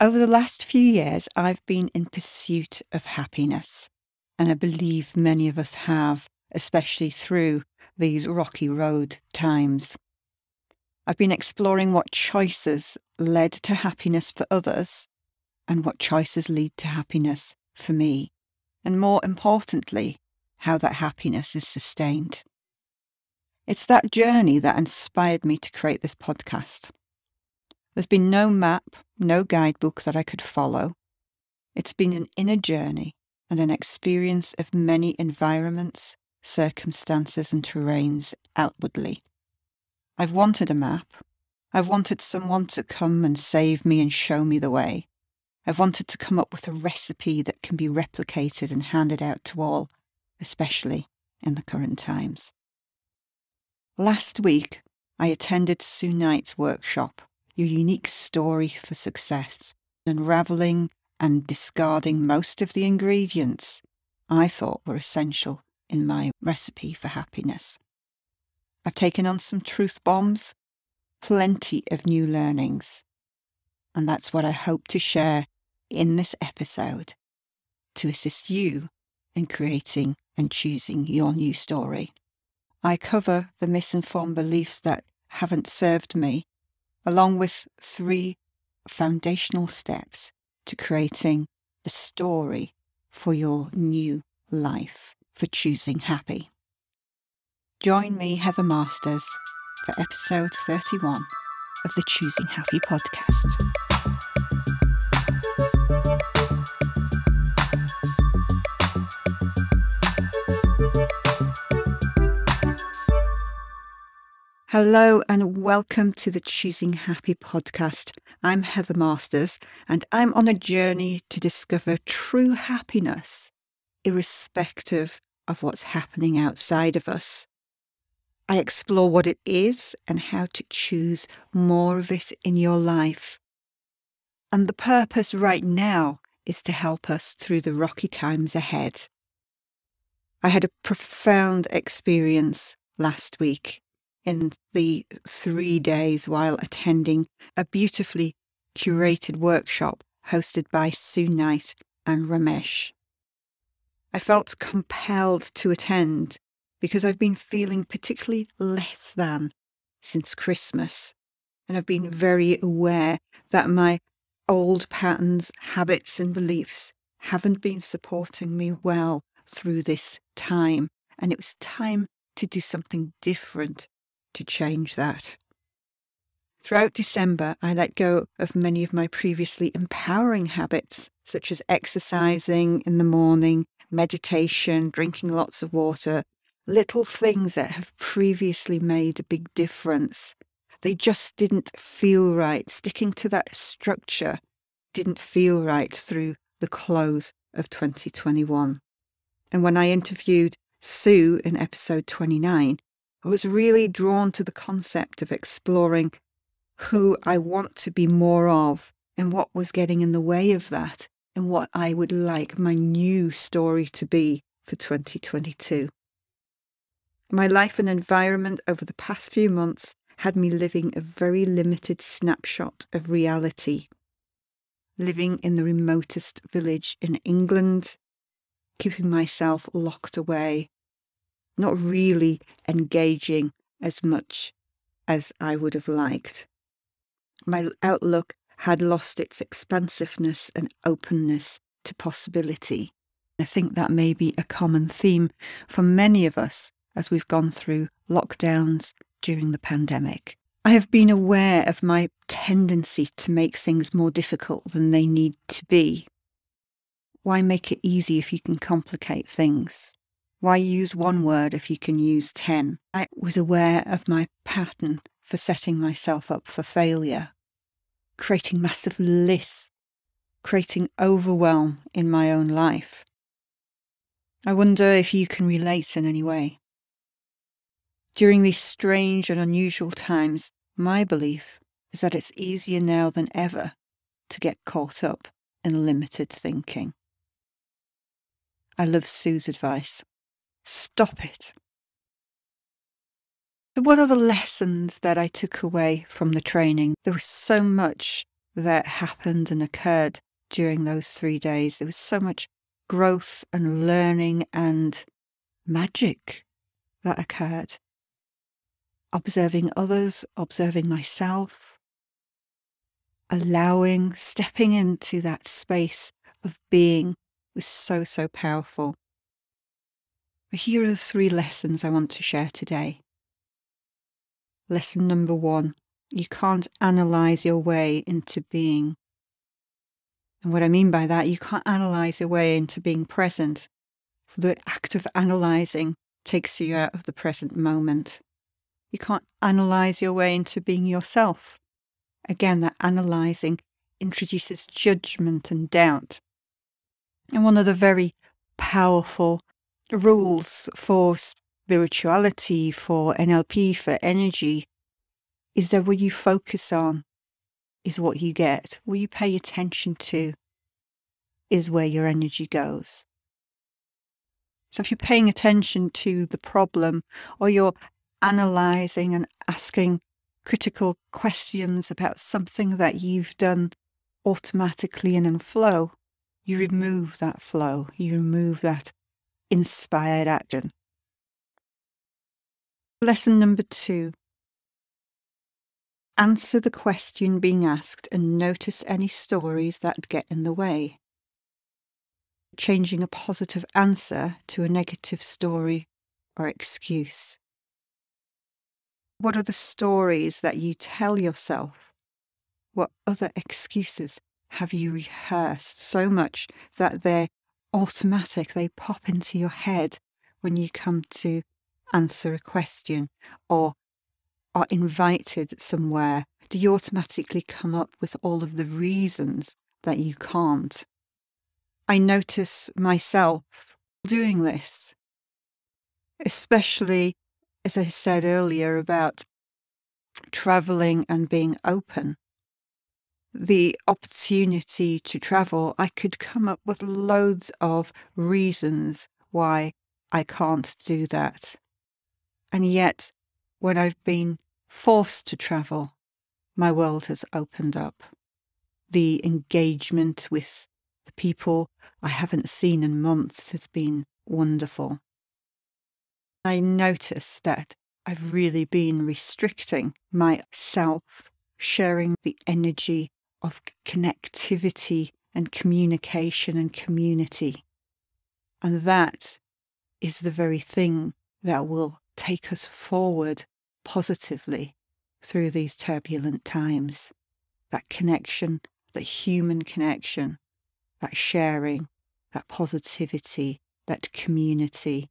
Over the last few years, I've been in pursuit of happiness, and I believe many of us have, especially through these rocky road times. I've been exploring what choices led to happiness for others and what choices lead to happiness for me, and more importantly, how that happiness is sustained. It's that journey that inspired me to create this podcast. There's been no map, no guidebook that I could follow. It's been an inner journey and an experience of many environments, circumstances, and terrains outwardly. I've wanted a map. I've wanted someone to come and save me and show me the way. I've wanted to come up with a recipe that can be replicated and handed out to all, especially in the current times. Last week, I attended Sue Knight's workshop, Your Unique Story for Success, unravelling and discarding most of the ingredients I thought were essential in my recipe for happiness. I've taken on some truth bombs, plenty of new learnings, and that's what I hope to share in this episode to assist you in creating and choosing your new story. I cover the misinformed beliefs that haven't served me, along with three foundational steps to creating the story for your new life, for choosing happy. Join me, Heather Masters, for episode 31 of the Choosing Happy podcast. Hello and welcome to the Choosing Happy podcast. I'm Heather Masters and I'm on a journey to discover true happiness, irrespective of what's happening outside of us. I explore what it is and how to choose more of it in your life. And the purpose right now is to help us through the rocky times ahead. I had a profound experience last week in the three days while attending a beautifully curated workshop hosted by Sue Knight and Ramesh. I felt compelled to attend because I've been feeling particularly less than since Christmas, and I've been very aware that my old patterns, habits, and beliefs haven't been supporting me well through this time, and it was time to do something different to change that. Throughout December, I let go of many of my previously empowering habits, such as exercising in the morning, meditation, drinking lots of water, little things that have previously made a big difference. They just didn't feel right. Sticking to that structure didn't feel right through the close of 2021. And when I interviewed Sue in episode 29, I was really drawn to the concept of exploring who I want to be more of and what was getting in the way of that and what I would like my new story to be for 2022. My life and environment over the past few months had me living a very limited snapshot of reality. Living in the remotest village in England, keeping myself locked away not really engaging as much as I would have liked. My outlook had lost its expansiveness and openness to possibility. I think that may be a common theme for many of us as we've gone through lockdowns during the pandemic. I have been aware of my tendency to make things more difficult than they need to be. Why make it easy if you can complicate things? Why use one word if you can use 10? I was aware of my pattern for setting myself up for failure, creating massive lists, creating overwhelm in my own life. I wonder if you can relate in any way. During these strange and unusual times, my belief is that it's easier now than ever to get caught up in limited thinking. I love Sue's advice. Stop it. So what are the lessons that I took away from the training? There was so much that happened and occurred during those three days. There was so much growth and learning and magic that occurred. Observing others, observing myself, allowing, stepping into that space of being was so, so powerful. Here are the three lessons I want to share today. Lesson number one you can't analyze your way into being. And what I mean by that, you can't analyze your way into being present. For the act of analyzing takes you out of the present moment. You can't analyze your way into being yourself. Again, that analyzing introduces judgment and doubt. And one of the very powerful rules for spirituality, for NLP, for energy, is that what you focus on is what you get. What you pay attention to is where your energy goes. So if you're paying attention to the problem or you're analyzing and asking critical questions about something that you've done automatically and in flow, you remove that flow, you remove that inspired action. Lesson number two answer the question being asked and notice any stories that get in the way. Changing a positive answer to a negative story or excuse. What are the stories that you tell yourself? What other excuses have you rehearsed so much that they're automatic, they pop into your head when you come to answer a question or are invited somewhere? Do you automatically come up with all of the reasons that you can't? I notice myself doing this, especially as I said earlier about traveling and being open the opportunity to travel, I could come up with loads of reasons why I can't do that. And yet, when I've been forced to travel, my world has opened up. The engagement with the people I haven't seen in months has been wonderful. I notice that I've really been restricting myself, sharing the energy of connectivity and communication and community. And that is the very thing that will take us forward positively through these turbulent times. That connection, that human connection, that sharing, that positivity, that community,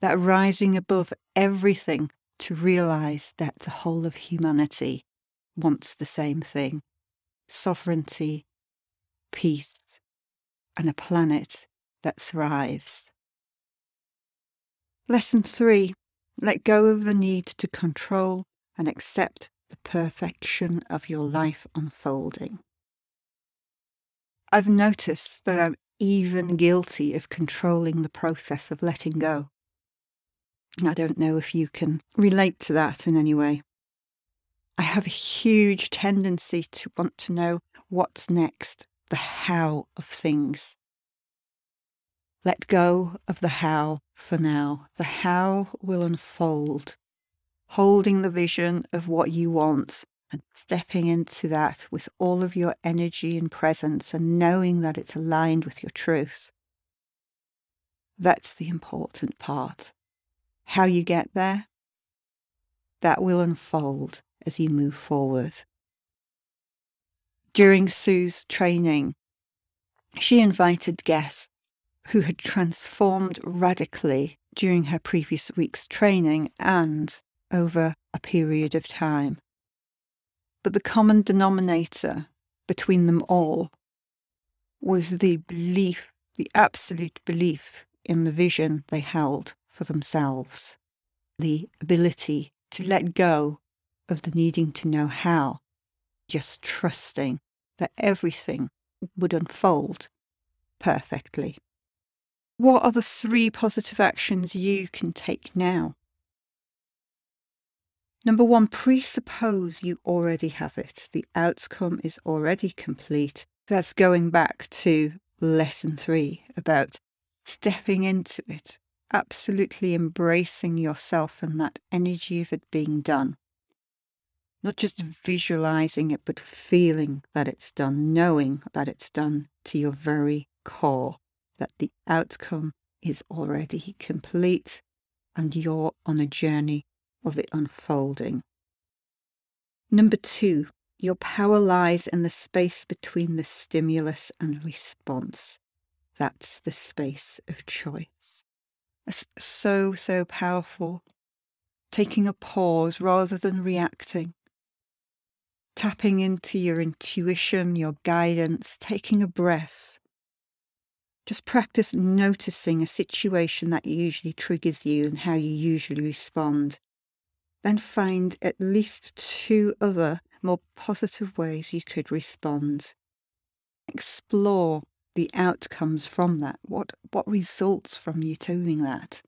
that rising above everything to realize that the whole of humanity wants the same thing sovereignty, peace, and a planet that thrives. Lesson three let go of the need to control and accept the perfection of your life unfolding. I've noticed that I'm even guilty of controlling the process of letting go. I don't know if you can relate to that in any way. I have a huge tendency to want to know what's next, the how of things. Let go of the how for now. The how will unfold. Holding the vision of what you want and stepping into that with all of your energy and presence and knowing that it's aligned with your truth. That's the important part. How you get there, that will unfold as you move forward. During Sue's training, she invited guests who had transformed radically during her previous week's training and over a period of time. But the common denominator between them all was the belief, the absolute belief in the vision they held for themselves, the ability to let go of the needing to know how, just trusting that everything would unfold perfectly. What are the three positive actions you can take now? Number one, presuppose you already have it. The outcome is already complete. That's going back to lesson three about stepping into it, absolutely embracing yourself and that energy of it being done. Not just visualizing it, but feeling that it's done, knowing that it's done to your very core, that the outcome is already complete and you're on a journey of it unfolding. Number two, your power lies in the space between the stimulus and response. That's the space of choice. It's so, so powerful. Taking a pause rather than reacting. Tapping into your intuition, your guidance, taking a breath. Just practice noticing a situation that usually triggers you and how you usually respond. Then find at least two other more positive ways you could respond. Explore the outcomes from that. What, what results from you doing that?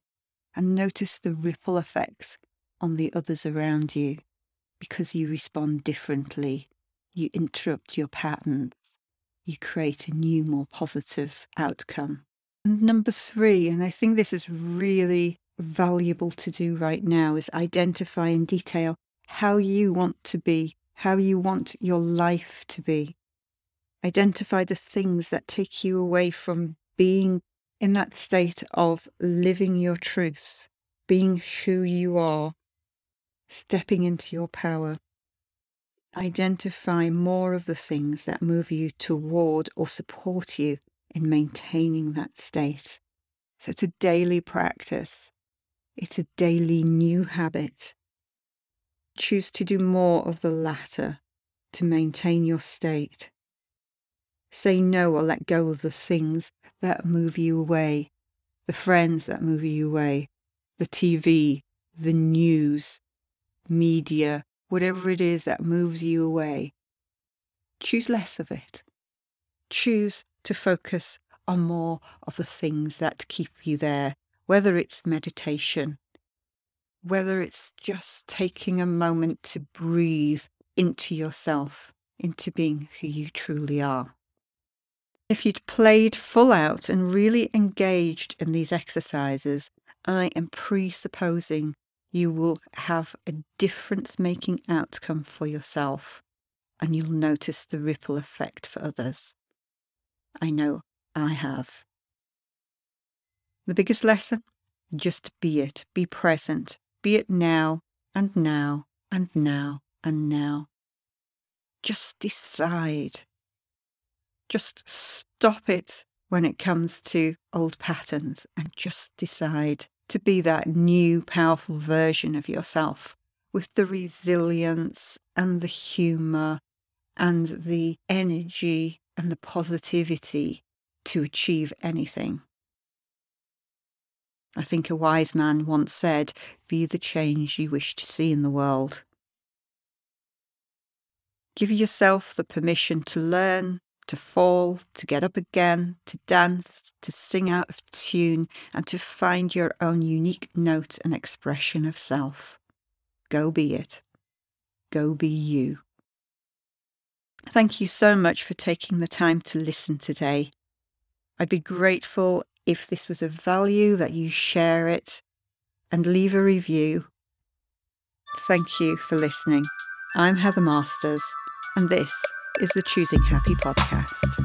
And notice the ripple effects on the others around you because you respond differently. You interrupt your patterns. You create a new, more positive outcome. And number three, and I think this is really valuable to do right now, is identify in detail how you want to be, how you want your life to be. Identify the things that take you away from being in that state of living your truth, being who you are, stepping into your power. Identify more of the things that move you toward or support you in maintaining that state. So it's a daily practice. It's a daily new habit. Choose to do more of the latter to maintain your state. Say no or let go of the things that move you away, the friends that move you away, the TV, the news, media, whatever it is that moves you away. Choose less of it. Choose to focus on more of the things that keep you there, whether it's meditation, whether it's just taking a moment to breathe into yourself, into being who you truly are. If you'd played full out and really engaged in these exercises, I am presupposing you will have a difference making outcome for yourself and you'll notice the ripple effect for others. I know I have. The biggest lesson? Just be it, be present, be it now and now and now and now. Just decide just stop it when it comes to old patterns and just decide to be that new, powerful version of yourself with the resilience and the humour and the energy and the positivity to achieve anything. I think a wise man once said, Be the change you wish to see in the world. Give yourself the permission to learn, to fall, to get up again, to dance, to sing out of tune, and to find your own unique note and expression of self. Go be it. Go be you. Thank you so much for taking the time to listen today. I'd be grateful if this was of value that you share it and leave a review. Thank you for listening. I'm Heather Masters, and this is the Choosing Happy podcast.